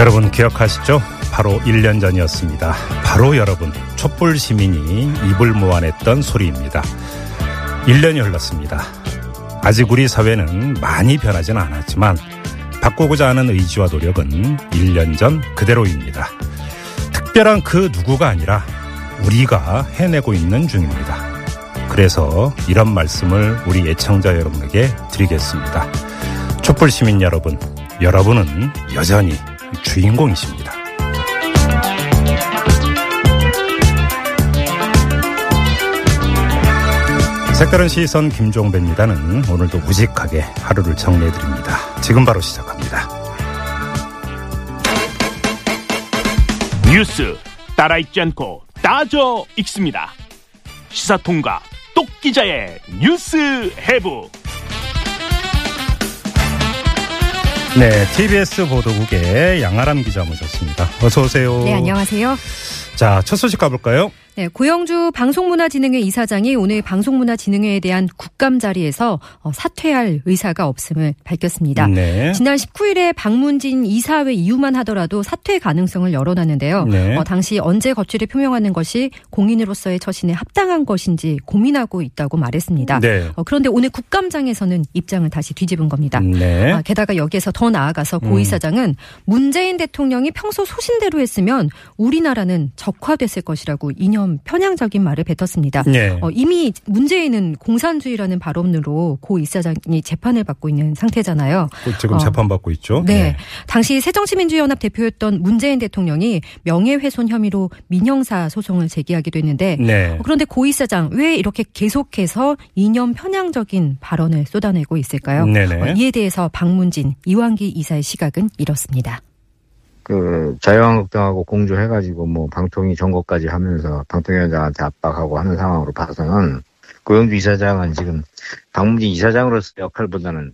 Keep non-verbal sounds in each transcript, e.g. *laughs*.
여러분 기억하시죠? 바로 1년 전이었습니다. 바로 여러분 촛불 시민이 입을 모아냈던 소리입니다. 1년이 흘렀습니다. 아직 우리 사회는 많이 변하진 않았지만 바꾸고자 하는 의지와 노력은 1년 전 그대로입니다. 특별한 그 누구가 아니라 우리가 해내고 있는 중입니다. 그래서 이런 말씀을 우리 애청자 여러분에게 드리겠습니다. 촛불 시민 여러분, 여러분은 여전히 주인공이십니다. 색다른 시선 김종배입니다는 오늘도 우직하게 하루를 정리해드립니다. 지금 바로 시작합니다. 뉴스 따라 읽지 않고 따져 읽습니다. 시사통과 똑 기자의 뉴스 해부. 네, TBS 보도국의 양아람 기자 모셨습니다. 어서 오세요. 네, 안녕하세요. 자, 첫 소식 가볼까요? 네, 고영주 방송문화진흥회 이사장이 오늘 방송문화진흥회에 대한 국감 자리에서 어, 사퇴할 의사가 없음을 밝혔습니다. 네. 지난 19일에 방문진 이사회 이유만 하더라도 사퇴 가능성을 열어놨는데요. 네. 어, 당시 언제 거취를 표명하는 것이 공인으로서의 처신에 합당한 것인지 고민하고 있다고 말했습니다. 네. 어, 그런데 오늘 국감장에서는 입장을 다시 뒤집은 겁니다. 네. 아, 게다가 여기에서 더 나아가서 음. 고 이사장은 문재인 대통령이 평소 소신대로 했으면 우리나라는 적화됐을 것이라고 이념 편향적인 말을 뱉었습니다. 네. 어, 이미 문재인은 공산주의라는 발언으로 고 이사장이 재판을 받고 있는 상태잖아요. 지금 어. 재판받고 있죠. 네. 당시 새정치민주연합 대표였던 문재인 대통령이 명예훼손 혐의로 민형사 소송을 제기하기도 했는데 네. 어, 그런데 고 이사장 왜 이렇게 계속해서 이념 편향적인 발언을 쏟아내고 있을까요? 어, 이에 대해서 박문진 이완기 이사의 시각은 이렇습니다. 그 자유한국당하고 공조해가지고 뭐 방통위 정거까지 하면서 방통위원장한테 압박하고 하는 상황으로 봐서는 고영주 이사장은 지금 박문진 이사장으로서 역할보다는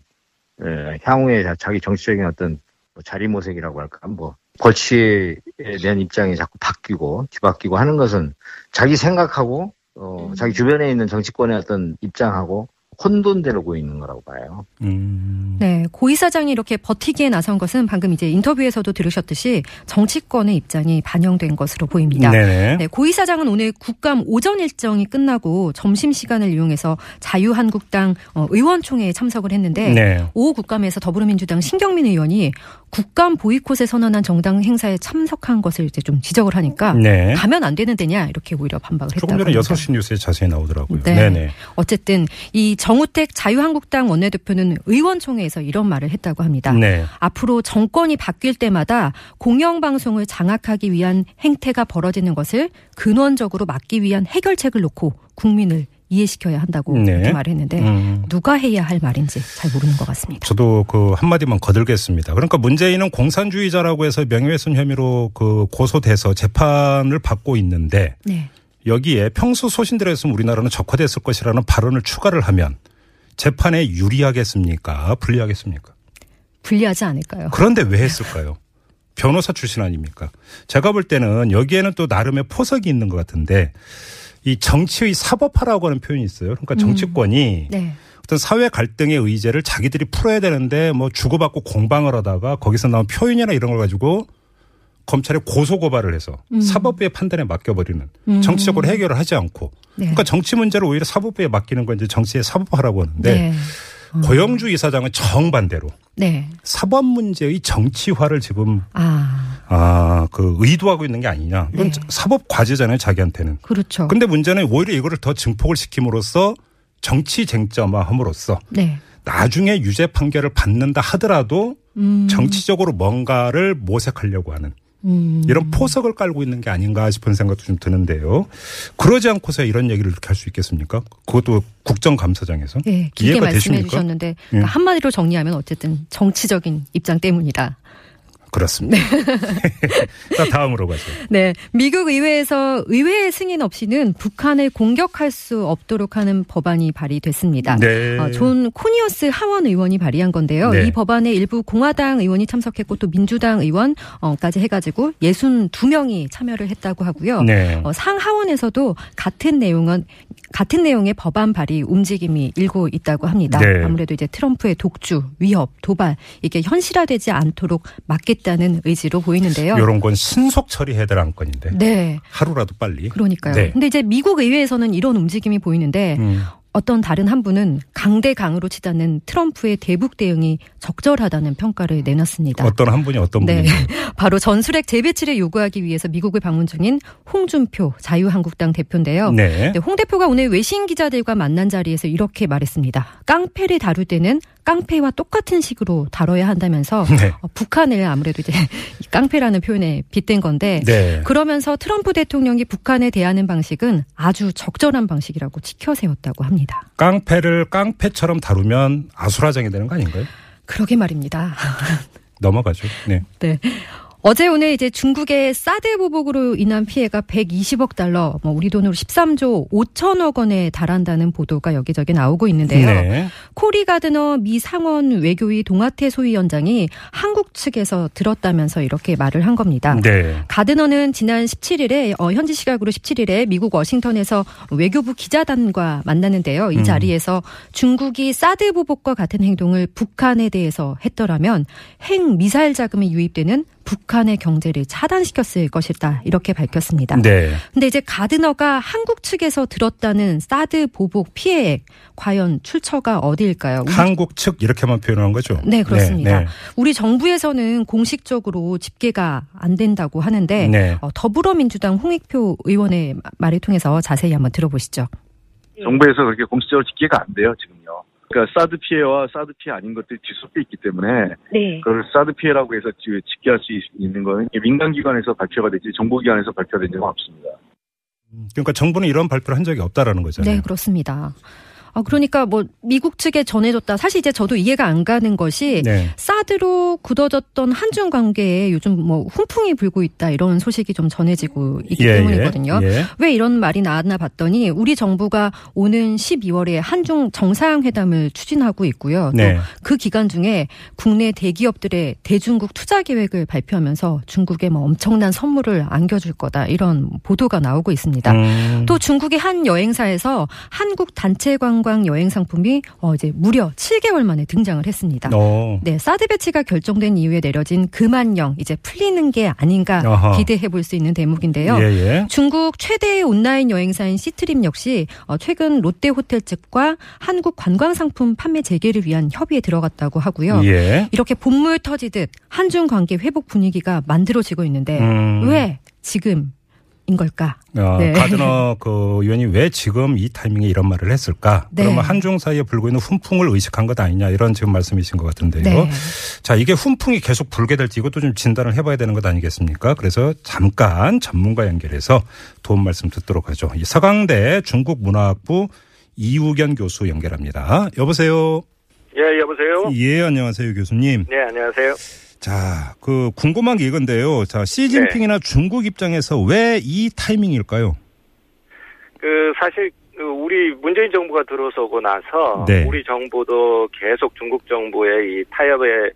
에, 향후에 자- 자기 정치적인 어떤 뭐 자리모색이라고 할까? 뭐 거치에 대한 입장이 자꾸 바뀌고 뒤바뀌고 하는 것은 자기 생각하고 어, 자기 주변에 있는 정치권의 어떤 입장하고 혼돈되고 있는 거라고 봐요. 음. 네, 고 이사장이 이렇게 버티기에 나선 것은 방금 이제 인터뷰에서도 들으셨듯이 정치권의 입장이 반영된 것으로 보입니다. 네네. 네, 고 이사장은 오늘 국감 오전 일정이 끝나고 점심 시간을 이용해서 자유한국당 어, 의원총회에 참석을 했는데 네. 오후 국감에서 더불어민주당 신경민 의원이 국감 보이콧에 선언한 정당 행사에 참석한 것을 이제 좀 지적을 하니까 네. 가면 안 되는 데냐 이렇게 오히려 반박을 했다고 조금 전에 합니다. 6시 뉴스에 자세히 나오더라고요. 네. 네네. 어쨌든 이 정우택 자유한국당 원내대표는 의원총회에서 이런 말을 했다고 합니다. 네. 앞으로 정권이 바뀔 때마다 공영방송을 장악하기 위한 행태가 벌어지는 것을 근원적으로 막기 위한 해결책을 놓고 국민을 이해시켜야 한다고 네. 이렇게 말했는데 음. 누가 해야 할 말인지 잘 모르는 것 같습니다. 저도 그 한마디만 거들겠습니다. 그러니까 문재인은 공산주의자라고 해서 명예훼손 혐의로 그 고소돼서 재판을 받고 있는데 네. 여기에 평소 소신대로 했으면 우리나라는 적화됐을 것이라는 발언을 추가를 하면 재판에 유리하겠습니까? 불리하겠습니까? 불리하지 않을까요? 그런데 왜 했을까요? 변호사 출신 아닙니까? 제가 볼 때는 여기에는 또 나름의 포석이 있는 것 같은데 이 정치의 사법화라고 하는 표현이 있어요. 그러니까 정치권이 네. 어떤 사회 갈등의 의제를 자기들이 풀어야 되는데 뭐 주고받고 공방을 하다가 거기서 나온 표현이나 이런 걸 가지고 검찰에 고소 고발을 해서 사법부의 판단에 맡겨버리는 정치적으로 해결을 하지 않고 네. 그러니까 정치 문제를 오히려 사법부에 맡기는 건 이제 정치의 사법화라고 하는데 네. 고영주 이사장은 정반대로 네. 사법 문제의 정치화를 지금 아, 아, 그 의도하고 있는 게 아니냐. 이건 네. 사법 과제잖아요, 자기한테는. 그렇죠. 근데 문제는 오히려 이거를 더 증폭을 시킴으로써 정치 쟁점화함으로써 네. 나중에 유죄 판결을 받는다 하더라도 음, 정치적으로 뭔가를 모색하려고 하는 음. 이런 포석을 깔고 있는 게 아닌가 싶은 생각도 좀 드는데요. 그러지 않고서 이런 얘기를 이렇게 할 수 있겠습니까? 그것도 국정감사장에서. 예, 길게 이해가 말씀해 되십니까? 주셨는데 예. 그러니까 한마디로 정리하면 어쨌든 정치적인 입장 때문이다. 그렇습니다. *laughs* 자, 다음으로 가죠. 네, 미국 의회에서 의회 승인 없이는 북한을 공격할 수 없도록 하는 법안이 발의됐습니다. 네. 어, 존 코니어스 하원 의원이 발의한 건데요. 네. 이 법안에 일부 공화당 의원이 참석했고 또 민주당 의원까지 해가지고 62명이 참여를 했다고 하고요. 네. 어, 상하원에서도 같은 내용은 같은 내용의 법안 발의 움직임이 일고 있다고 합니다. 네. 아무래도 이제 트럼프의 독주, 위협, 도발 이게 현실화되지 않도록 막겠다 는 의지로 보이는데요. 이런 건 신속 처리해야 될 안건인데. 네. 하루라도 빨리. 그러니까요. 네. 근데 이제 미국 의회에서는 이런 움직임이 보이는데 음. 어떤 다른 한 분은 강대강으로 치닫는 트럼프의 대북 대응이 적절하다는 평가를 내놨습니다. 어떤 한 분이 어떤 네. 분이 *laughs* 바로 전술핵 재배치를 요구하기 위해서 미국을 방문 중인 홍준표 자유한국당 대표인데요. 네. 네, 홍 대표가 오늘 외신 기자들과 만난 자리에서 이렇게 말했습니다. 깡패를 다룰 때는 깡패와 똑같은 식으로 다뤄야 한다면서 *laughs* 네. 어, 북한을 아무래도 이제 이 *laughs* 깡패라는 표현에 빗댄 건데 네. 그러면서 트럼프 대통령이 북한에 대하는 방식은 아주 적절한 방식이라고 지켜세웠다고 합니다. 깡패를 깡패처럼 다루면 아수라장이 되는 거 아닌가요? 그러게 말입니다. *laughs* 넘어가죠. 네. 네. 어제 오늘 이제 중국의 사드 보복으로 인한 피해가 120억 달러, 뭐 우리 돈으로 13조 5천억 원에 달한다는 보도가 여기저기 나오고 있는데요. 네. 코리 가드너 미 상원 외교위 동아태 소위원장이 한국 측에서 들었다면서 이렇게 말을 한 겁니다. 네. 가드너는 지난 17일에 어, 현지 시각으로 17일에 미국 워싱턴에서 외교부 기자단과 만났는데요. 이 음. 자리에서 중국이 사드 보복과 같은 행동을 북한에 대해서 했더라면 핵 미사일 자금이 유입되는 북한의 경제를 차단시켰을 것이다 이렇게 밝혔습니다. 네. 근데 이제 가드너가 한국 측에서 들었다는 사드 보복 피해액 과연 출처가 어디일까요? 우리 한국 측 이렇게만 표현한 거죠. 네, 그렇습니다. 네. 우리 정부에서는 공식적으로 집계가 안 된다고 하는데 네. 어, 더불어민주당 홍익표 의원의 마- 말을 통해서 자세히 한번 들어보시죠. 정부에서 그렇게 공식적으로 집계가 안 돼요, 지금요. 그러니까 사드 피해와 사드 피해 아닌 것들이 뒤섞여 있기 때문에 네. 그걸 사드 피해라고 해서 지- 집계할 수 있- 있는 거는 민간기관에서 발표가 되지 정보기관에서 발표된 적은 없습니다. 그러니까 정부는 이런 발표를 한 적이 없다라는 거잖아요. 네, 그렇습니다. 어, 그러니까 뭐 미국 측에 전해졌다. 사실 이제 저도 이해가 안 가는 것이 네. 사드로 굳어졌던 한중 관계에 요즘 뭐 훈풍이 불고 있다 이런 소식이 좀 전해지고 있기 예, 때문이거든요. 예. 예. 왜 이런 말이 나왔나 봤더니 우리 정부가 오는 12월에 한중 정상회담을 추진하고 있고요. 네. 또그 기간 중에 국내 대기업들의 대중국 투자 계획을 발표하면서 중국에 뭐 엄청난 선물을 안겨줄 거다 이런 보도가 나오고 있습니다. 음. 또 중국의 한 여행사에서 한국 단체 관광 여행 상품이 어 이제 무려 7개월 만에 등장을 했습니다. 어. 네, 사드 배치가 결정된 이후에 내려진 금한령 이제 풀리는 게 아닌가 아하. 기대해 볼 수 있는 대목인데요. 예, 예. 중국 최대의 온라인 여행사인 시트림 역시 어, 최근 롯데 호텔 측과 한국 관광 상품 판매 재개를 위한 협의에 들어갔다고 하고요. 예. 이렇게 본물 터지듯 한중 관계 회복 분위기가 만들어지고 있는데 음. 왜 지금 인 걸까? 어, 네. 가드너 *laughs* 그 의원이 왜 지금 이 타이밍에 이런 말을 했을까? 네. 그러면 한중 사이에 불고 있는 훈풍을 의식한 것 아니냐 이런 지금 말씀이신 것 같은데요. 네. 자, 이게 훈풍이 계속 불게 될지 이것도 좀 진단을 해봐야 되는 것 아니겠습니까? 그래서 잠깐 전문가 연결해서 도움 말씀 듣도록 하죠. 이 서강대 중국문화학부 이우견 교수 연결합니다. 여보세요. 예, 여보세요? 예, 안녕하세요, 교수님. 네, 안녕하세요. 자, 그 궁금한 게 이건데요. 자, 네. 시진핑이나 중국 입장에서 왜 이 타이밍일까요? 그, 사실, 그 우리 문재인 정부가 들어서고 나서, 네. 우리 정부도 계속 중국 정부의 이 타협에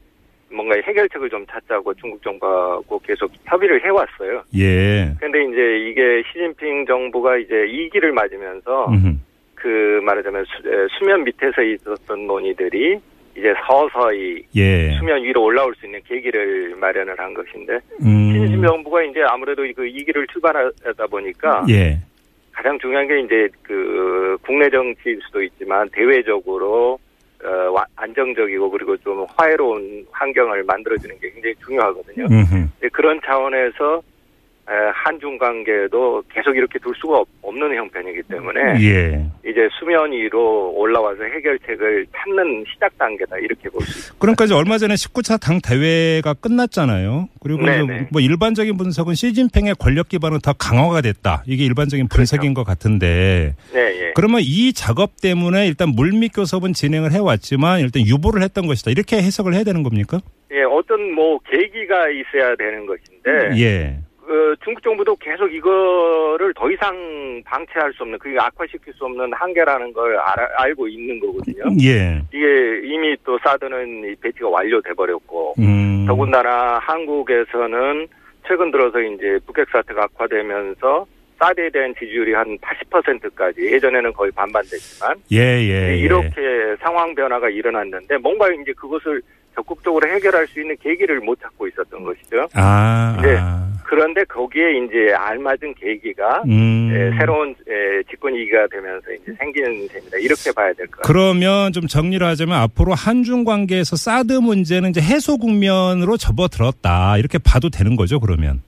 뭔가 해결책을 좀 찾자고 중국 정부하고 계속 협의를 해왔어요. 예. 근데 이제 이게 시진핑 정부가 이제 이기를 맞으면서, 음흠. 그 말하자면 수, 에, 수면 밑에서 있었던 논의들이 이제 서서히 예. 수면 위로 올라올 수 있는 계기를 마련을 한 것인데, 음. 신진 정부가 이제 아무래도 그 이기를 출발하다 보니까 예. 가장 중요한 게 이제 그 국내 정치일 수도 있지만 대외적으로 어, 안정적이고 그리고 좀 화해로운 환경을 만들어주는 게 굉장히 중요하거든요. 음흠. 네, 그런 차원에서 에, 한중 관계도 계속 이렇게 둘 수가 없- 없는 형편이기 때문에 예. 이제 수면 위로 올라와서 해결책을 찾는 시작 단계다 이렇게 볼 수 있습니다. 그러니까 이제 얼마 전에 19차 당 대회가 끝났잖아요. 그리고 이제 네네. 뭐 일반적인 분석은 시진핑의 권력 기반은 더 강화가 됐다. 이게 일반적인 분석인 것 같은데 네, 예. 그러면 이 작업 때문에 일단 물밑 교섭은 진행을 해왔지만 일단 유보를 했던 것이다. 이렇게 해석을 해야 되는 겁니까? 예, 어떤 뭐 계기가 있어야 되는 것인데 예. 그 중국 정부도 계속 이거를 더 이상 방치할 수 없는 그게 악화시킬 수 없는 한계라는 걸 알아, 알고 있는 거거든요. 예. 이게 이미 또 사드는 이 배치가 완료돼 버렸고 음. 더군다나 한국에서는 최근 들어서 이제 북핵 사태가 악화되면서 사드에 대한 지지율이 한 80%까지 예전에는 거의 반반 됐지만 예, 예. 예. 이렇게 상황 변화가 일어났는데 뭔가 이제 그것을 적극적으로 해결할 수 있는 계기를 못 찾고 있었던 것이죠. 아. 네. 아. 그런데 거기에 이제 알맞은 계기가 음. 예, 새로운 예, 집권 위기가 되면서 이제 생기는 셈이다. 이렇게 봐야 될 것 같아요. 그러면 좀 정리를 하자면 앞으로 한중 관계에서 사드 문제는 이제 해소 국면으로 접어들었다. 이렇게 봐도 되는 거죠, 그러면.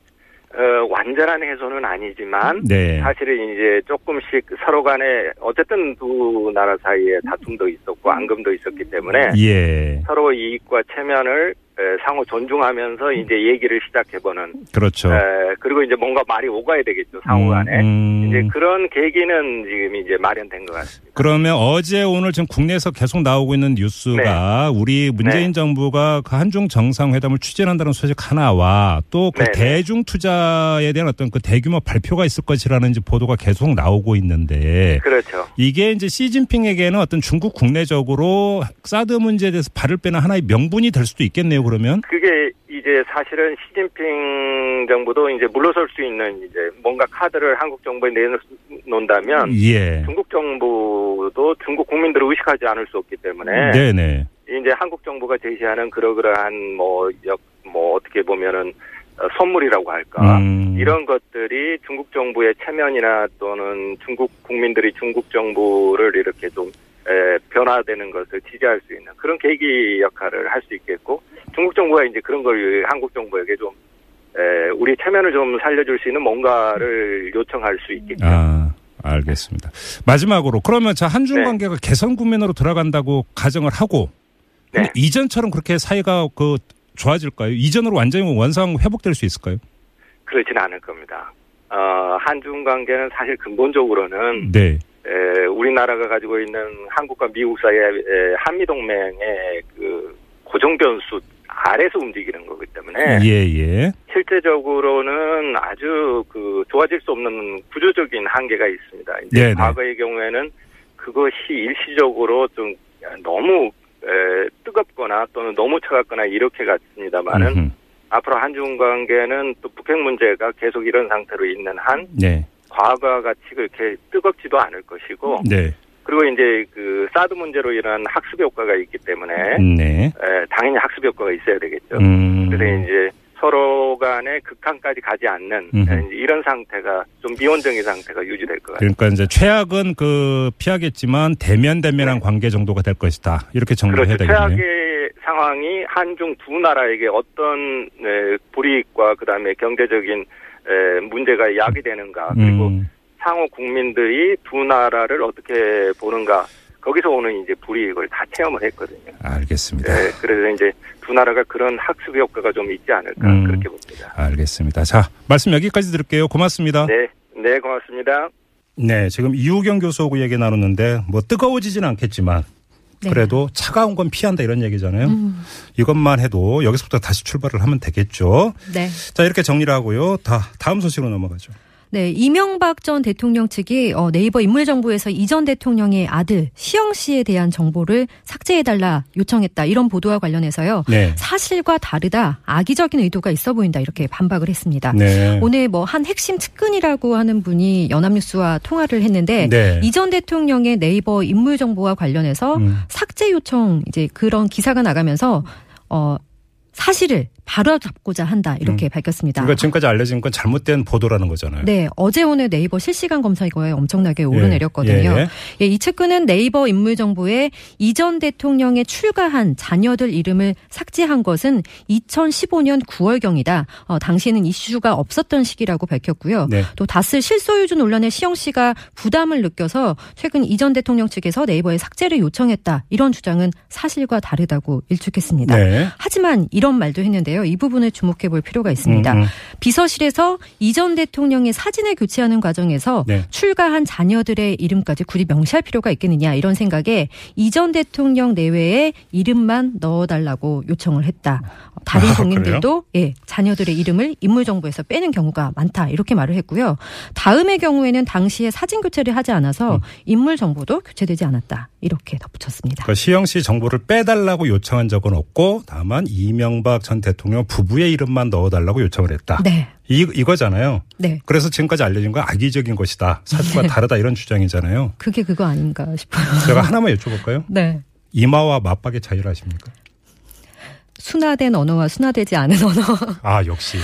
어, 완전한 해소는 아니지만 네. 사실은 이제 조금씩 서로 간에 어쨌든 두 나라 사이에 다툼도 있었고 앙금도 있었기 때문에 예. 서로 이익과 체면을 에, 상호 존중하면서 이제 얘기를 시작해보는 그렇죠. 에, 그리고 이제 뭔가 말이 오가야 되겠죠 상호 간에 음, 음. 이제 그런 계기는 지금 이제 마련된 것 같습니다. 그러면 어제 오늘 지금 국내에서 계속 나오고 있는 뉴스가 우리 문재인 네. 정부가 그 한중 정상회담을 추진한다는 소식 하나와 또그 네, 네. 대중 투자에 대한 어떤 그 대규모 발표가 있을 것이라는 보도가 계속 나오고 있는데 그렇죠. 이게 이제 시진핑에게는 어떤 중국 국내적으로 사드 문제에 대해서 발을 빼는 하나의 명분이 될 수도 있겠네요. 그러면? 그게 이제 사실은 시진핑 정부도 이제 물러설 수 있는 이제 뭔가 카드를 한국 정부에 내놓는다면 예, 중국 정부도 중국 국민들을 의식하지 않을 수 없기 때문에 네네, 이제 한국 정부가 제시하는 그러그러한 뭐, 역, 뭐 어떻게 보면은 어, 선물이라고 할까? 음. 이런 것들이 중국 정부의 체면이나 또는 중국 국민들이 중국 정부를 이렇게 좀 에, 변화되는 것을 지지할 수 있는 그런 계기 역할을 할 수 있겠고 중국 정부가 이제 그런 걸 한국 정부에게 좀 에, 우리 체면을 좀 살려줄 수 있는 뭔가를 요청할 수 있겠죠. 아. 알겠습니다. 마지막으로 그러면 자 한중 네. 관계가 개선 국면으로 들어간다고 가정을 하고 네. 이전처럼 그렇게 사이가 그 좋아질까요? 이전으로 완전히 원상 회복될 수 있을까요? 그렇지는 않을 겁니다. 어, 한중 관계는 사실 근본적으로는 네, 에, 우리나라가 가지고 있는 한국과 미국 사이의 에, 한미 동맹의 그 고정 변수 아래서 움직이는 거기 때문에 예, 예, 실제적으로는 아주 그 좋아질 수 없는 구조적인 한계가 있습니다. 이제 네네. 과거의 경우에는 그것이 일시적으로 좀 너무 에, 뜨겁거나 또는 너무 차갑거나 이렇게 갔습니다만은 음흠. 앞으로 한중 관계는 또 북핵 문제가 계속 이런 상태로 있는 한 네, 과거와 같이 그렇게 뜨겁지도 않을 것이고 네, 그리고 이제 그 사드 문제로 일어난 학습 효과가 있기 때문에 네, 에, 당연히 학습 효과가 있어야 되겠죠. 음, 그래서 이제 서로 간에 극한까지 가지 않는 이제 이런 상태가 좀 미온적인 상태가 유지될 것 같아요. 그러니까 이제 최악은 그 피하겠지만 대면 대면한 관계 정도가 될 것이다. 이렇게 정리를 해야 네. 그렇죠. 되겠네요. 최악의 상황이 한중 두 나라에게 어떤 에, 불이익과 그다음에 경제적인 에, 문제가 야기 되는가 그리고 음, 상호 국민들이 두 나라를 어떻게 보는가 거기서 오는 이제 불이익을 다 체험을 했거든요. 알겠습니다. 네, 그래서 이제 두 나라가 그런 학습 효과가 좀 있지 않을까 음. 그렇게 봅니다. 알겠습니다. 자, 말씀 여기까지 드릴게요. 고맙습니다. 네, 네 고맙습니다. 네, 지금 이우경 교수하고 얘기 나눴는데 뭐 뜨거워지진 않겠지만 네. 그래도 차가운 건 피한다 이런 얘기잖아요. 음. 이것만 해도 여기서부터 다시 출발을 하면 되겠죠. 네. 자, 이렇게 정리를 하고요. 다 다음 소식으로 넘어가죠. 네, 이명박 전 대통령 측이 어, 네이버 인물정보에서 이전 대통령의 아들 시영 씨에 대한 정보를 삭제해달라 요청했다 이런 보도와 관련해서요. 네. 사실과 다르다 악의적인 의도가 있어 보인다 이렇게 반박을 했습니다. 네. 오늘 뭐 한 핵심 측근이라고 하는 분이 연합뉴스와 통화를 했는데 네. 이전 대통령의 네이버 인물 정보와 관련해서 음. 삭제 요청 이제 그런 기사가 나가면서 어 사실을 바로잡고자 한다 이렇게 음. 밝혔습니다. 그러니까 지금까지 알려진 건 잘못된 보도라는 거잖아요. 네, 어제 오늘 네이버 실시간 검사 이거에 엄청나게 오르내렸거든요. 예, 예. 예, 이 측근은 네이버 인물 정보에 이전 대통령의 출가한 자녀들 이름을 삭제한 것은 2015년 9월경이다. 어, 당시에는 이슈가 없었던 시기라고 밝혔고요. 네. 또 다스 실소유주 논란에 시영 씨가 부담을 느껴서 최근 이전 대통령 측에서 네이버에 삭제를 요청했다. 이런 주장은 사실과 다르다고 일축했습니다. 네. 하지만 이런 말도 했는데요. 이 부분을 주목해 볼 필요가 있습니다. 음, 음. 비서실에서 이전 대통령의 사진을 교체하는 과정에서 네. 출가한 자녀들의 이름까지 굳이 명시할 필요가 있겠느냐 이런 생각에 이전 대통령 내외의 이름만 넣어달라고 요청을 했다. 다른 아, 국민들도 예 자녀들의 이름을 인물 정보에서 빼는 경우가 많다 이렇게 말을 했고요. 다음의 경우에는 당시에 사진 교체를 하지 않아서 음. 인물 정보도 교체되지 않았다 이렇게 덧붙였습니다. 그러니까 시영 씨 정보를 빼달라고 요청한 적은 없고 다만 이명박 전 대통령 부부의 이름만 넣어달라고 요청을 했다. 네, 이, 이거잖아요. 네. 그래서 지금까지 알려진 건 악의적인 것이다. 사실과 다르다 이런 주장이잖아요. 그게 그거 아닌가 싶어요. 제가 하나만 여쭤볼까요? 네. 이마와 맞박의 차이를 아십니까? 순화된 언어와 순화되지 않은 *laughs* 언어. 아 역시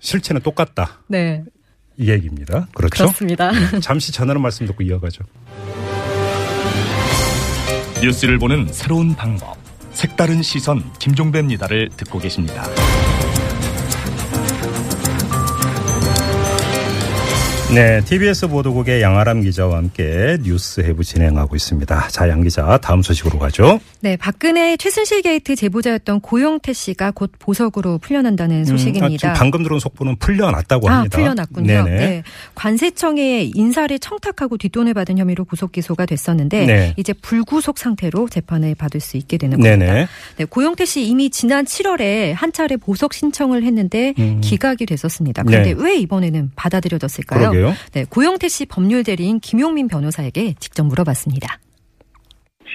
실체는 똑같다. 네. 이 얘기입니다. 그렇죠? 그렇습니다. 잠시 전하는 말씀 듣고 이어가죠. 뉴스를 보는 새로운 방법. 색다른 시선 김종배입니다를 듣고 계십니다. 네, TBS 보도국의 양아람 기자와 함께 뉴스 해부 진행하고 있습니다. 자, 양 기자, 다음 소식으로 가죠. 네, 박근혜 최순실 게이트 제보자였던 고영태 씨가 곧 보석으로 풀려난다는 음, 아, 소식입니다. 지금 방금 들어온 속보는 풀려났다고 아, 합니다. 풀려났군요. 네네. 네. 관세청에 인사를 청탁하고 뒷돈을 받은 혐의로 구속 기소가 됐었는데 네. 이제 불구속 상태로 재판을 받을 수 있게 되는 겁니다. 네네. 네, 고영태 씨 이미 지난 7월에 한 차례 보석 신청을 했는데 음. 기각이 됐었습니다. 그런데 네. 왜 이번에는 받아들여졌을까요? 그러게요. 네, 고영태 씨 법률 대리인 김용민 변호사에게 직접 물어봤습니다.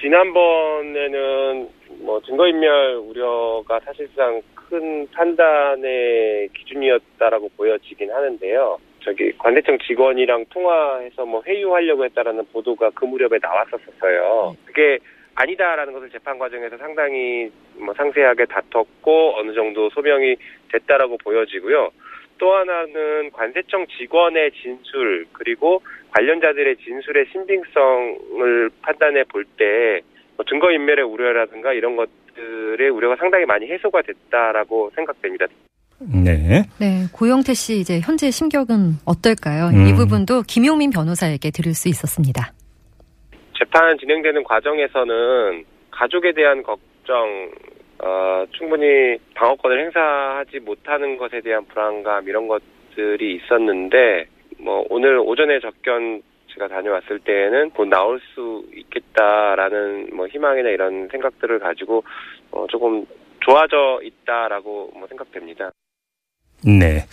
지난번에는 뭐 증거인멸 우려가 사실상 큰 판단의 기준이었다라고 보여지긴 하는데요. 저기 관세청 직원이랑 통화해서 뭐 회유하려고 했다라는 보도가 그 무렵에 나왔었어요. 그게 아니다라는 것을 재판 과정에서 상당히 뭐 상세하게 다퉜고 어느 정도 소명이 됐다라고 보여지고요. 또 하나는 관세청 직원의 진술 그리고 관련자들의 진술의 신빙성을 판단해 볼때 뭐 증거 인멸의 우려라든가 이런 것들의 우려가 상당히 많이 해소가 됐다라고 생각됩니다. 네. 네, 고영태 씨 이제 현재 심격은 어떨까요? 음. 이 부분도 김용민 변호사에게 들을 수 있었습니다. 재판 진행되는 과정에서는 가족에 대한 걱정, 어, 충분히 방어권을 행사하지 못하는 것에 대한 불안감 이런 것들이 있었는데 뭐 오늘 오전에 접견 제가 다녀왔을 때에는 곧 나올 수 있겠다라는 뭐 희망이나 이런 생각들을 가지고 어, 조금 좋아져 있다라고 뭐 생각됩니다. 네.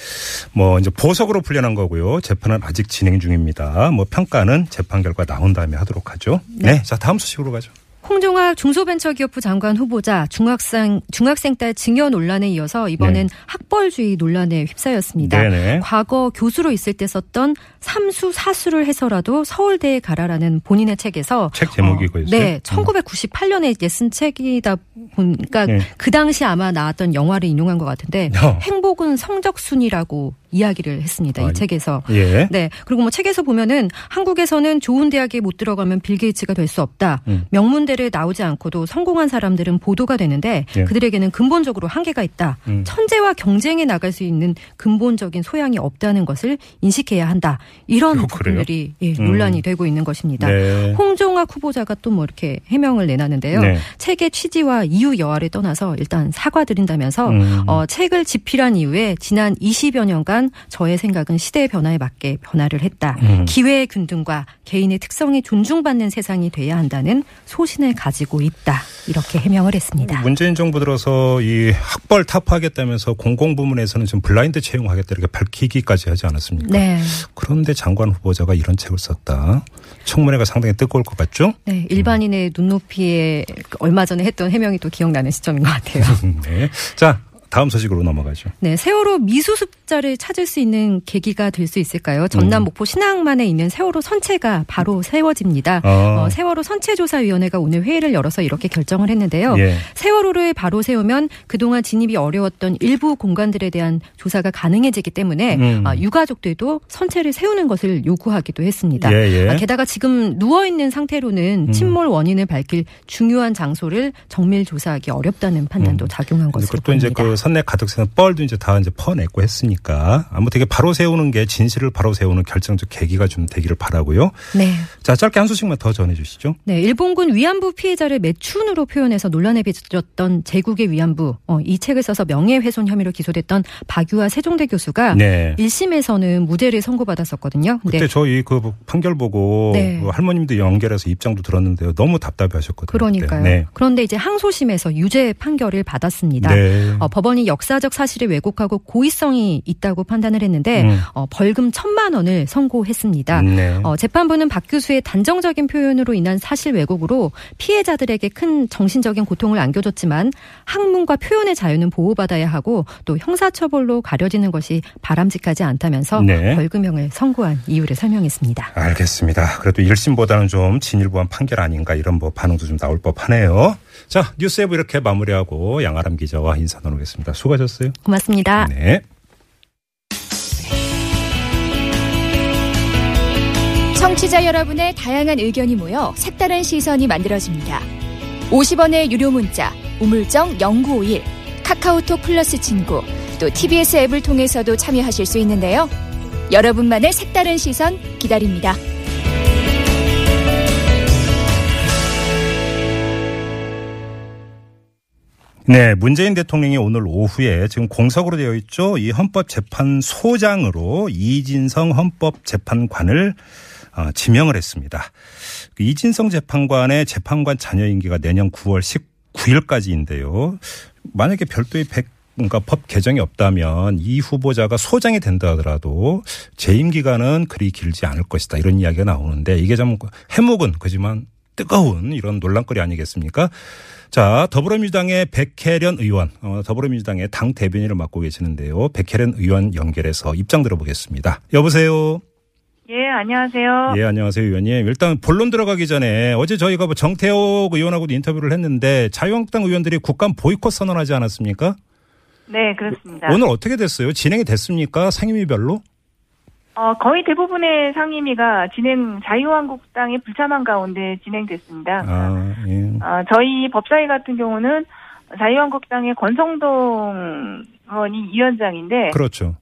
뭐 이제 보석으로 풀려난 거고요. 재판은 아직 진행 중입니다. 뭐 평가는 재판 결과 나온 다음에 하도록 하죠. 네. 자, 다음 소식으로 가죠. 홍종학 중소벤처기업부 장관 후보자 중학생 중학생 딸 증여 논란에 이어서 이번엔 네. 학벌주의 논란에 휩싸였습니다. 네네. 과거 교수로 있을 때 썼던 삼수 사수를 해서라도 서울대에 가라라는 본인의 책에서 책 제목이 이거였어요? 네, 1998년에 이제 쓴 책이다 보니까 네. 그 당시 아마 나왔던 영화를 인용한 것 같은데 어. 행복은 성적 순이라고 이야기를 했습니다. 아, 이 책에서. 예. 네. 그리고 뭐 책에서 보면은 한국에서는 좋은 대학에 못 들어가면 빌 게이츠가 될 수 없다. 음. 명문대를 나오지 않고도 성공한 사람들은 보도가 되는데 예. 그들에게는 근본적으로 한계가 있다. 음. 천재와 경쟁에 나갈 수 있는 근본적인 소양이 없다는 것을 인식해야 한다. 이런 어? 부분들이 예, 음. 논란이 되고 있는 것입니다. 네. 홍종학 후보자가 또 뭐 이렇게 해명을 내놨는데요. 네. 책의 취지와 이유 여하를 떠나서 일단 사과드린다면서 음. 어, 책을 집필한 이후에 지난 20여 년간 저의 생각은 시대의 변화에 맞게 변화를 했다. 음. 기회의 균등과 개인의 특성이 존중받는 세상이 돼야 한다는 소신을 가지고 있다. 이렇게 해명을 했습니다. 문재인 정부 들어서 이 학벌 타파하겠다면서 공공 부문에서는 지금 블라인드 채용하겠다 이렇게 밝히기까지 하지 않았습니까? 네. 그런데 장관 후보자가 이런 책을 썼다. 청문회가 상당히 뜨거울 것 같죠? 네, 일반인의 눈높이에 얼마 전에 했던 해명이 또 기억나는 시점인 것 같아요. *laughs* 네. 자, 다음 소식으로 넘어가죠. 네, 세월호 미수습자를 찾을 수 있는 계기가 될 수 있을까요? 전남 음. 목포 신항만에 있는 세월호 선체가 바로 세워집니다. 어. 어, 세월호 선체조사위원회가 오늘 회의를 열어서 이렇게 결정을 했는데요. 예. 세월호를 바로 세우면 그동안 진입이 어려웠던 일부 공간들에 대한 조사가 가능해지기 때문에 음. 아, 유가족들도 선체를 세우는 것을 요구하기도 했습니다. 예, 예. 아, 게다가 지금 누워 있는 상태로는 음. 침몰 원인을 밝힐 중요한 장소를 정밀 조사하기 어렵다는 판단도 음. 작용한 것으로 이제 보입니다. 그 선내 가득 새는 뻘도 이제 다 이제 퍼냈고 했으니까 아무튼 이게 바로 세우는 게 진실을 바로 세우는 결정적 계기가 좀 되기를 바라고요. 네. 자, 짧게 한 소식만 더 전해 주시죠. 네, 일본군 위안부 피해자를 매춘으로 표현해서 논란에 빚었던 제국의 위안부 어, 이 책을 써서 명예훼손 혐의로 기소됐던 박유아 세종대 교수가 네. 1심에서는 무죄를 선고받았었거든요. 근데 그때 저희 그 판결 보고 네. 그 할머님도 연결해서 입장도 들었는데요. 너무 답답해 하셨거든요. 그러니까요. 네. 그런데 이제 항소심에서 유죄 판결을 받았습니다. 네. 어, 법원 이 역사적 사실을 왜곡하고 고의성이 있다고 판단을 했는데 음. 어, 벌금 천만 원을 선고했습니다. 네. 어, 재판부는 박 교수의 단정적인 표현으로 인한 사실 왜곡으로 피해자들에게 큰 정신적인 고통을 안겨줬지만 학문과 표현의 자유는 보호받아야 하고 또 형사처벌로 가려지는 것이 바람직하지 않다면서 네. 벌금형을 선고한 이유를 설명했습니다. 알겠습니다. 그래도 1심보다는 좀 진일보한 판결 아닌가 이런 뭐 반응도 좀 나올 법하네요. 자, 뉴스에브 이렇게 마무리하고 양아람 기자와 인사 나누겠습니다. 수고하셨어요. 고맙습니다. 네. 청취자 여러분의 다양한 의견이 모여 색다른 시선이 만들어집니다. 50원의 유료 문자 우물정 0951 카카오톡 플러스 친구 또 TBS 앱을 통해서도 참여하실 수 있는데요. 여러분만의 색다른 시선 기다립니다. 네, 문재인 대통령이 오늘 오후에 지금 공석으로 되어 있죠. 이 헌법재판소장으로 이진성 헌법재판관을 어, 지명을 했습니다. 그 이진성 재판관의 재판관 자녀 임기가 내년 9월 19일까지인데요. 만약에 별도의 백 그러니까 법 개정이 없다면 이 후보자가 소장이 된다 하더라도 재임 기간은 그리 길지 않을 것이다 이런 이야기가 나오는데 이게 좀 해묵은 그지만 뜨거운 이런 논란거리 아니겠습니까? 자, 더불어민주당의 백혜련 의원, 어, 더불어민주당의 당 대변인을 맡고 계시는데요. 백혜련 의원 연결해서 입장 들어보겠습니다. 여보세요. 예, 안녕하세요. 예, 안녕하세요, 의원님. 일단 본론 들어가기 전에 어제 저희가 뭐 정태욱 의원하고도 인터뷰를 했는데 자유한국당 의원들이 국감 보이콧 선언하지 않았습니까? 네, 그렇습니다. 오늘 어떻게 됐어요? 진행이 됐습니까? 상임위별로? 어, 거의 대부분의 상임위가 진행 자유한국당의 불참한 가운데 진행됐습니다. 아, 예. 어, 저희 법사위 같은 경우는 자유한국당의 권성동 의원이 위원장인데, 그렇죠.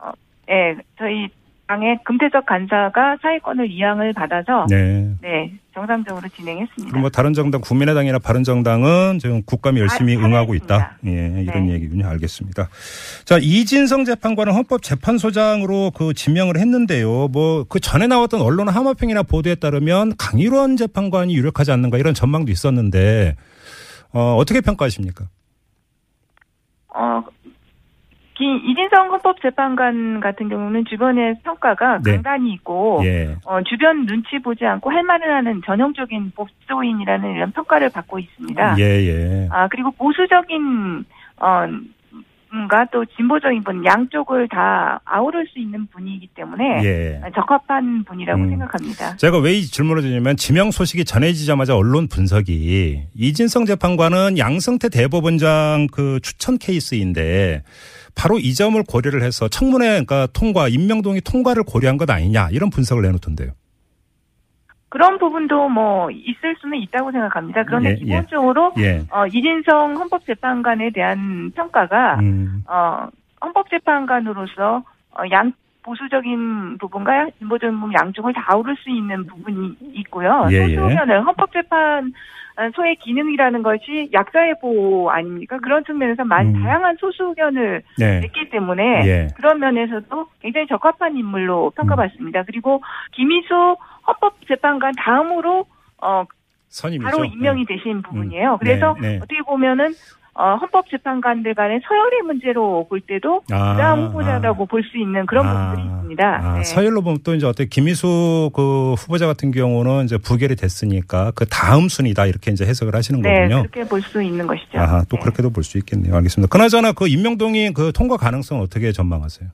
예, 저희 당의 금태석 간사가 사회권을 이양을 받아서 네, 네. 정상적으로 진행했습니다. 그럼 뭐 다른 정당, 국민의당이나 바른정당은 지금 국감에 열심히 아, 응하고 있다. 예, 이런 네. 얘기군요. 알겠습니다. 자, 이진성 재판관은 헌법재판소장으로 그 지명을 했는데요. 뭐 그 전에 나왔던 언론 하마평이나 보도에 따르면 강일원 재판관이 유력하지 않는가 이런 전망도 있었는데 어, 어떻게 평가하십니까? 어, 기- 이진성 헌법재판관 같은 경우는 주변의 평가가 네. 강단이 있고 예. 어, 주변 눈치 보지 않고 할 말을 하는 전형적인 법조인이라는 이런 평가를 받고 있습니다. 예, 예. 아 그리고 보수적인 어, 분과 또 진보적인 분 양쪽을 다 아우를 수 있는 분이기 때문에 예. 적합한 분이라고 음. 생각합니다. 제가 왜 이 질문을 드냐면 지명 소식이 전해지자마자 언론 분석이 이진성 재판관은 양승태 대법원장 그 추천 케이스인데 바로 이 점을 고려를 해서 청문회 그러니까 통과 임명동의 통과를 고려한 것 아니냐 이런 분석을 내놓던데요. 그런 부분도 뭐 있을 수는 있다고 생각합니다. 그런데 예, 예. 기본적으로 예. 어, 이진성 헌법재판관에 대한 평가가 음. 어, 헌법재판관으로서 어, 양 보수적인 부분과 진보적인 부분 양쪽을 다 아우를 수 있는 부분이 있고요. 예, 예. 소수견을 헌법재판 소의 기능이라는 것이 약자의 보호 아닙니까? 그런 측면에서 많이 음. 다양한 소수견을 네. 냈기 때문에 예. 그런 면에서도 굉장히 적합한 인물로 평가받습니다. 그리고 김희수 헌법재판관 다음으로 어, 선임이죠. 바로 임명이 되신 부분이에요. 그래서 네, 네. 어떻게 보면은 어, 헌법재판관들 간의 서열의 문제로 볼 때도 아, 부당 후보자라고 볼수 있는 그런 아, 부분들이 있습니다. 아, 네. 서열로 보면 또 이제 어떻게 김희수 그 후보자 같은 경우는 이제 부결이 됐으니까 그 다음 순위다 이렇게 이제 해석을 하시는 네, 거군요. 그렇게 볼 수 있는 것이죠. 아하, 또 네. 그렇게도 볼 수 있겠네요. 알겠습니다. 그나저나 그 임명동의 그 통과 가능성 어떻게 전망하세요?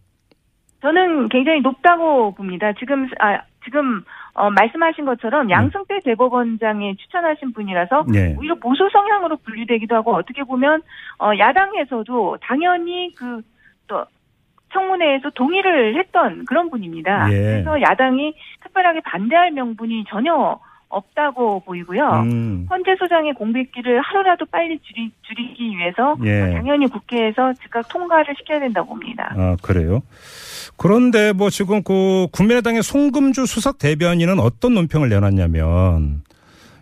저는 굉장히 높다고 봅니다. 지금 아 지금 어, 말씀하신 것처럼 양승태 대법원장이 추천하신 분이라서 네. 오히려 보수 성향으로 분류되기도 하고 어떻게 보면 어, 야당에서도 당연히 그또 청문회에서 동의를 했던 그런 분입니다. 예. 그래서 야당이 특별하게 반대할 명분이 전혀 없다고 보이고요. 음, 헌재 소장의 공백기를 하루라도 빨리 줄이, 줄이기 위해서 예. 당연히 국회에서 즉각 통과를 시켜야 된다고 봅니다. 아, 그래요? 그런데 뭐 지금 그 국민의당의 송금주 수석 대변인은 어떤 논평을 내놨냐면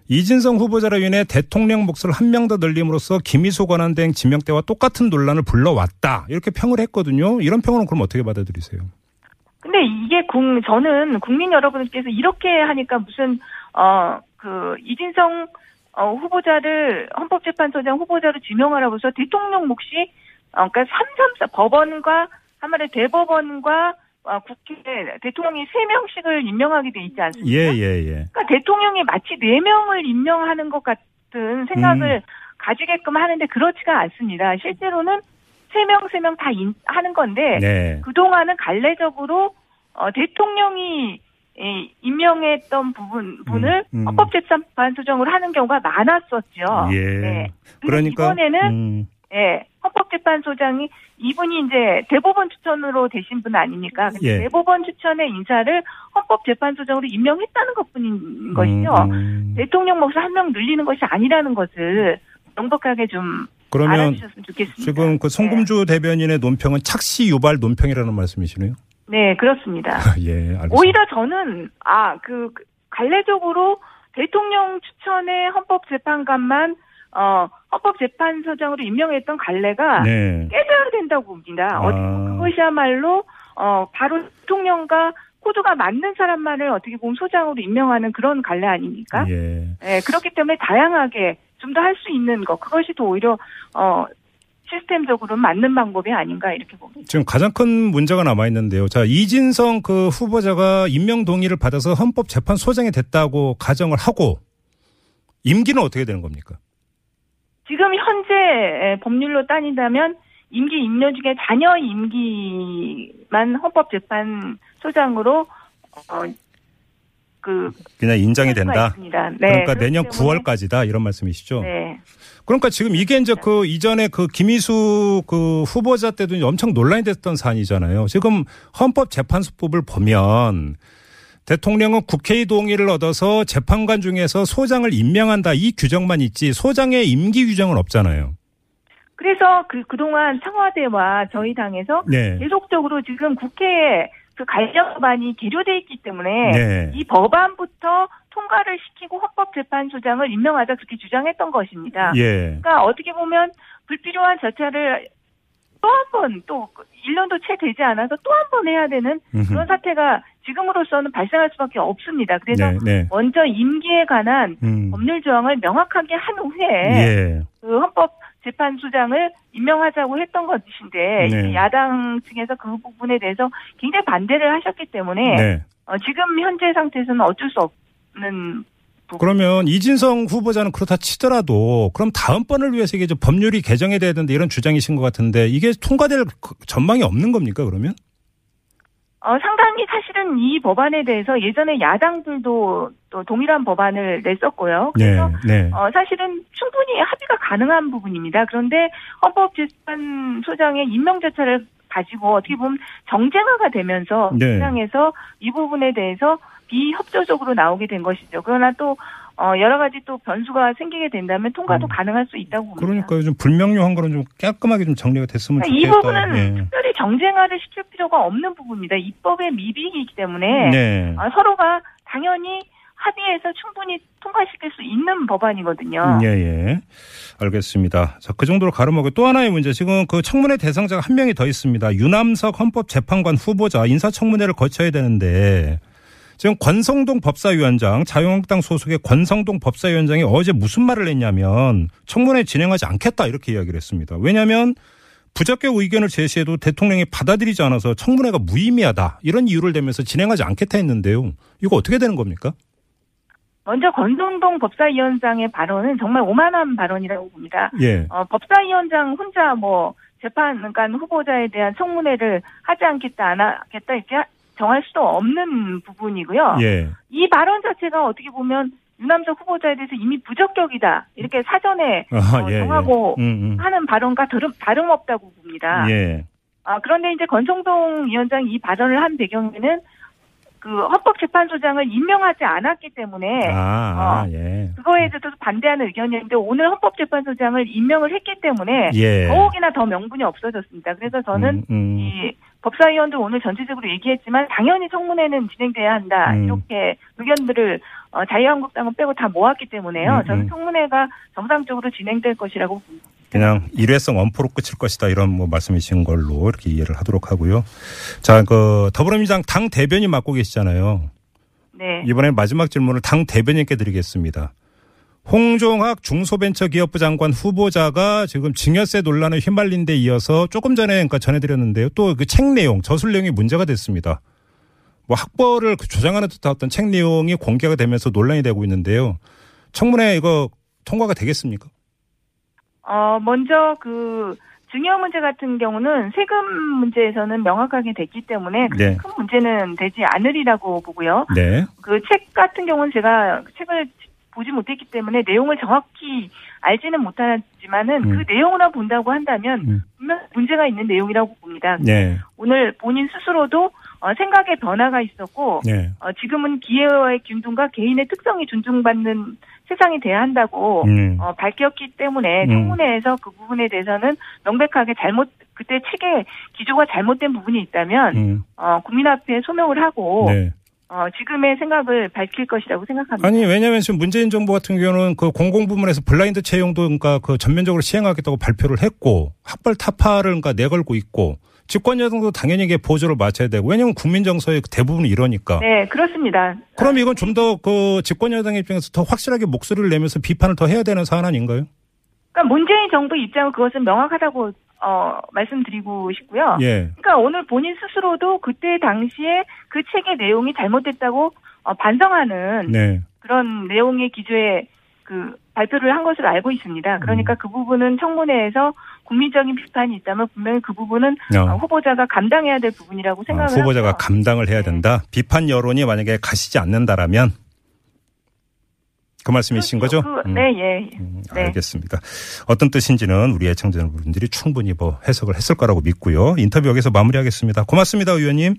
이진성 후보자로 인해 대통령 몫을 한명 더 늘림으로써 김희수 권한 대행 지명 때와 똑같은 논란을 불러왔다. 이렇게 평을 했거든요. 이런 평은 그럼 어떻게 받아들이세요? 근데 이게 국, 저는 국민 여러분께서 이렇게 하니까 무슨, 어, 그, 이진성, 어, 후보자를, 헌법재판소장 후보자로 지명하라고 해서 대통령 몫이, 어, 그러니까 334, 법원과, 한마디 대법원과, 어, 국회, 대통령이 3명씩을 임명하게 돼 있지 않습니까? 예, 예, 예. 그러니까 대통령이 마치 4명을 임명하는 것 같은 생각을 음. 가지게끔 하는데 그렇지가 않습니다. 실제로는 3명, 3명 다 인- 하는 건데, 네. 그동안은 갈래적으로 어, 대통령이 이, 임명했던 부분 분을 음, 음. 헌법재판소장으로 하는 경우가 많았었죠. 예. 네. 근데 그러니까 이번에는 음, 예, 헌법재판소장이 이분이 이제 대법원 추천으로 되신 분 아닙니까? 예. 대법원 추천의 인사를 헌법재판소장으로 임명했다는 것뿐인 것이죠. 음, 대통령 몫을 한 명 늘리는 것이 아니라는 것을 명백하게 좀 그러면 알아주셨으면 좋겠습니다. 지금 그 송금주 대변인의 논평은 착시 유발 논평이라는 말씀이시네요. 네, 그렇습니다. *laughs* 예, 알겠습니다. 오히려 저는 아그 갈래적으로 대통령 추천의 헌법재판관만 어 헌법재판소장으로 임명했던 갈래가 네. 깨져야 된다고 봅니다. 아. 어떻게 그것이야말로 어 바로 대통령과 코드가 맞는 사람만을 어떻게 보면 소장으로 임명하는 그런 갈래 아닙니까? 예. 예, 그렇기 때문에 다양하게 좀 더 할 수 있는 것 그것이 더 오히려 어 시스템적으로 맞는 방법이 아닌가 이렇게 봅니다. 지금 가장 큰 문제가 남아 있는데요. 자, 이진성 그 후보자가 임명 동의를 받아서 헌법재판소장이 됐다고 가정을 하고 임기는 어떻게 되는 겁니까? 지금 현재 에, 법률로 따진다면 임기 임료 중에 자녀 임기만 헌법재판소장으로 어, 그 그냥 인정이 된다. 네, 그러니까 내년 때문에, 9월까지다 이런 말씀이시죠. 네. 그러니까 지금 이게 이제 그 이전에 그 김희수 그 후보자 때도 엄청 논란이 됐던 사안이잖아요. 지금 헌법재판소법을 보면 대통령은 국회의 동의를 얻어서 재판관 중에서 소장을 임명한다 이 규정만 있지 소장의 임기 규정은 없잖아요. 그래서 그 그동안 청와대와 저희 당에서 네. 계속적으로 지금 국회에 그 관련 법안이 계류돼 있기 때문에 네. 이 법안부터 통과를 시키고 헌법재판소장을 임명하자 그렇게 주장했던 것입니다. 예. 그러니까 어떻게 보면 불필요한 절차를 또 한 번 또 1년도 채 되지 않아서 또 한 번 해야 되는 그런 사태가 지금으로서는 발생할 수밖에 없습니다. 그래서 네, 네. 먼저 임기에 관한 음. 법률 조항을 명확하게 한 후에 예. 그 헌법 재판소장을 임명하자고 했던 것인데 네. 야당 측에서 그 부분에 대해서 굉장히 반대를 하셨기 때문에 네. 어, 지금 현재 상태에서는 어쩔 수 없는 그러면 이진성 후보자는 그렇다 치더라도 그럼 다음번을 위해서 이게 좀 법률이 개정이 돼야 되는데 이런 주장이신 것 같은데 이게 통과될 그 전망이 없는 겁니까 그러면? 어, 상당히 사실은 이 법안에 대해서 예전에 야당들도 또 동일한 법안을 냈었고요. 그래서 네. 네. 어, 사실은 충분히 합의가 가능한 부분입니다. 그런데 헌법재판소장의 임명 절차를 가지고 어떻게 보면 정쟁화가 되면서 네. 시장에서 이 부분에 대해서 비협조적으로 나오게 된 것이죠. 그러나 또 어, 여러 가지 또 변수가 생기게 된다면 통과도 음. 가능할 수 있다고 봅니다. 그러니까 좀 불명료한 거는 좀 깔끔하게 좀 정리가 됐으면 그러니까 이 좋겠다. 부분은 예. 특별히 정쟁화를 시킬 필요가 없는 부분입니다. 입법의 미비이기 때문에 네. 아, 서로가 당연히 합의해서 충분히 통과시킬 수 있는 법안이거든요. 예, 예. 알겠습니다. 자, 그 정도로 가름하고 또 하나의 문제. 지금 그 청문회 대상자가 한 명이 더 있습니다. 유남석 헌법재판관 후보자 인사청문회를 거쳐야 되는데 지금 권성동 법사위원장, 자유한국당 소속의 권성동 법사위원장이 어제 무슨 말을 했냐면 청문회 진행하지 않겠다 이렇게 이야기를 했습니다. 왜냐하면 부적격 의견을 제시해도 대통령이 받아들이지 않아서 청문회가 무의미하다 이런 이유를 대면서 진행하지 않겠다 했는데요. 이거 어떻게 되는 겁니까? 먼저 권성동 법사위원장의 발언은 정말 오만한 발언이라고 봅니다. 예. 어, 법사위원장 혼자 뭐 재판관 후보자에 대한 청문회를 하지 않겠다 안 하겠다 이렇게 정할 수도 없는 부분이고요. 예. 이 발언 자체가 어떻게 보면 유남석 후보자에 대해서 이미 부적격이다 이렇게 사전에 아, 어, 예, 정하고 예. 음, 음. 하는 발언과 다름, 다름없다고 봅니다. 예. 아, 그런데 이제 권성동 위원장이 이 발언을 한 배경에는 그 헌법재판소장을 임명하지 않았기 때문에 아, 아, 어, 예. 그거에 대해서 반대하는 의견이었는데 오늘 헌법재판소장을 임명을 했기 때문에 예. 더욱이나 더 명분이 없어졌습니다. 그래서 저는 음, 음. 이 법사위원들 오늘 전체적으로 얘기했지만 당연히 청문회는 진행돼야 한다 음. 이렇게 의견들을 어, 자유한국당은 빼고 다 모았기 때문에요. 음, 저는 음. 청문회가 정상적으로 진행될 것이라고. 그냥 일회성 원포로 끝일 것이다 이런 뭐 말씀이신 걸로 이렇게 이해를 하도록 하고요. 자, 그 더불어민주당 당 대변인 맡고 계시잖아요. 네. 이번에 마지막 질문을 당 대변인께 드리겠습니다. 홍종학 중소벤처기업부 장관 후보자가 지금 증여세 논란에 휘말린 데 이어서 조금 전에 그러니까 전해드렸는데요. 또 그 책 내용, 저술 내용이 문제가 됐습니다. 뭐 학벌을 그 조장하는 듯한 어떤 책 내용이 공개가 되면서 논란이 되고 있는데요. 청문회 이거 통과가 되겠습니까? 어, 먼저 그 증여 문제 같은 경우는 세금 문제에서는 명확하게 됐기 때문에 네. 큰 문제는 되지 않으리라고 보고요. 네. 그 책 같은 경우는 제가 책을 보지 못했기 때문에 내용을 정확히 알지는 못하지만은 음. 그 내용으로 본다고 한다면 음. 분명 문제가 있는 내용이라고 봅니다. 네. 오늘 본인 스스로도 어, 생각의 변화가 있었고 네. 어, 지금은 기회와의 균등과 개인의 특성이 존중받는 세상이 돼야 한다고 음. 어, 밝혔기 때문에 음. 청문회에서 그 부분에 대해서는 명백하게 잘못 그때 책의 기조가 잘못된 부분이 있다면 음. 어, 국민 앞에 소명을 하고 네. 어, 지금의 생각을 밝힐 것이라고 생각합니다. 아니 왜냐하면 지금 문재인 정부 같은 경우는 그 공공 부문에서 블라인드 채용도 그러니까 그 전면적으로 시행하겠다고 발표를 했고 학벌 타파를 그러니까 내걸고 있고 집권 여당도 당연히 이게 보조를 맞춰야 되고 왜냐하면 국민 정서의 대부분이 이러니까. 네, 그렇습니다. 그럼 이건 좀 더 그 집권 여당 입장에서 더 확실하게 목소리를 내면서 비판을 더 해야 되는 사안 아닌가요? 그러니까 문재인 정부 입장은 그것은 명확하다고 어, 말씀드리고 싶고요. 예. 그러니까 오늘 본인 스스로도 그때 당시에 그 책의 내용이 잘못됐다고 어, 반성하는 네. 그런 내용의 기조에 그 발표를 한 것으로 알고 있습니다. 그러니까 그 부분은 청문회에서 국민적인 비판이 있다면 분명히 그 부분은 어. 어, 후보자가 감당해야 될 부분이라고 아, 생각을 후보자가 하고요. 감당을 해야 된다. 비판 여론이 만약에 가시지 않는다라면 그 말씀이신 거죠? 그, 음. 네, 예. 음, 네. 알겠습니다. 어떤 뜻인지는 우리 애청자분들이 충분히 뭐 해석을 했을 거라고 믿고요. 인터뷰 여기서 마무리하겠습니다. 고맙습니다, 의원님.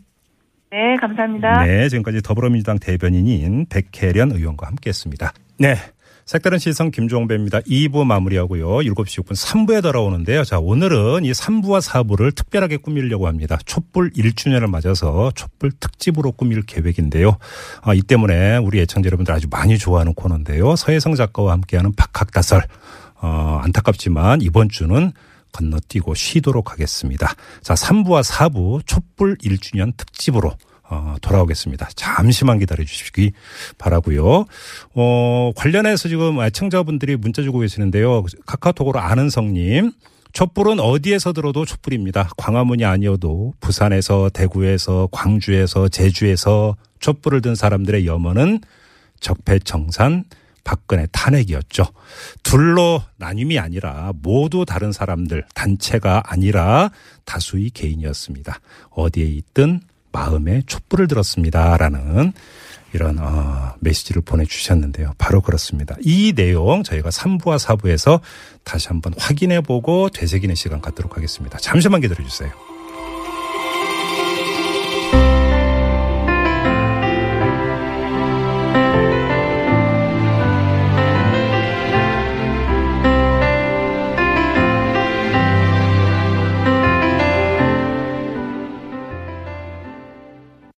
네, 감사합니다. 네, 지금까지 더불어민주당 대변인인 백혜련 의원과 함께했습니다. 네. 색다른 시선 김종배입니다. 2부 마무리하고요. 7시 6분 3부에 돌아오는데요. 자, 오늘은 이 3부와 4부를 특별하게 꾸미려고 합니다. 촛불 1주년을 맞아서 촛불 특집으로 꾸밀 계획인데요. 아, 이 때문에 우리 애청자 여러분들 아주 많이 좋아하는 코너인데요. 서혜성 작가와 함께하는 박학다설. 어, 안타깝지만 이번 주는 건너뛰고 쉬도록 하겠습니다. 자, 3부와 4부 촛불 1주년 특집으로 어, 돌아오겠습니다. 잠시만 기다려 주시기 바라고요. 어, 관련해서 지금 애청자분들이 문자 주고 계시는데요. 카카오톡으로 아는 성님. 촛불은 어디에서 들어도 촛불입니다. 광화문이 아니어도 부산에서 대구에서 광주에서 제주에서 촛불을 든 사람들의 염원은 적폐청산 박근혜 탄핵이었죠. 둘로 나님이 아니라 모두 다른 사람들 단체가 아니라 다수의 개인이었습니다. 어디에 있든 마음에 촛불을 들었습니다라는 이런 어, 메시지를 보내주셨는데요. 바로 그렇습니다. 이 내용 저희가 3부와 4부에서 다시 한번 확인해보고 되새기는 시간 갖도록 하겠습니다. 잠시만 기다려주세요.